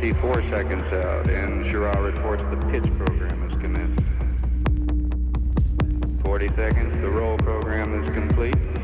24 seconds out, and Shirah reports the pitch program is commenced. 40 seconds, the roll program is complete.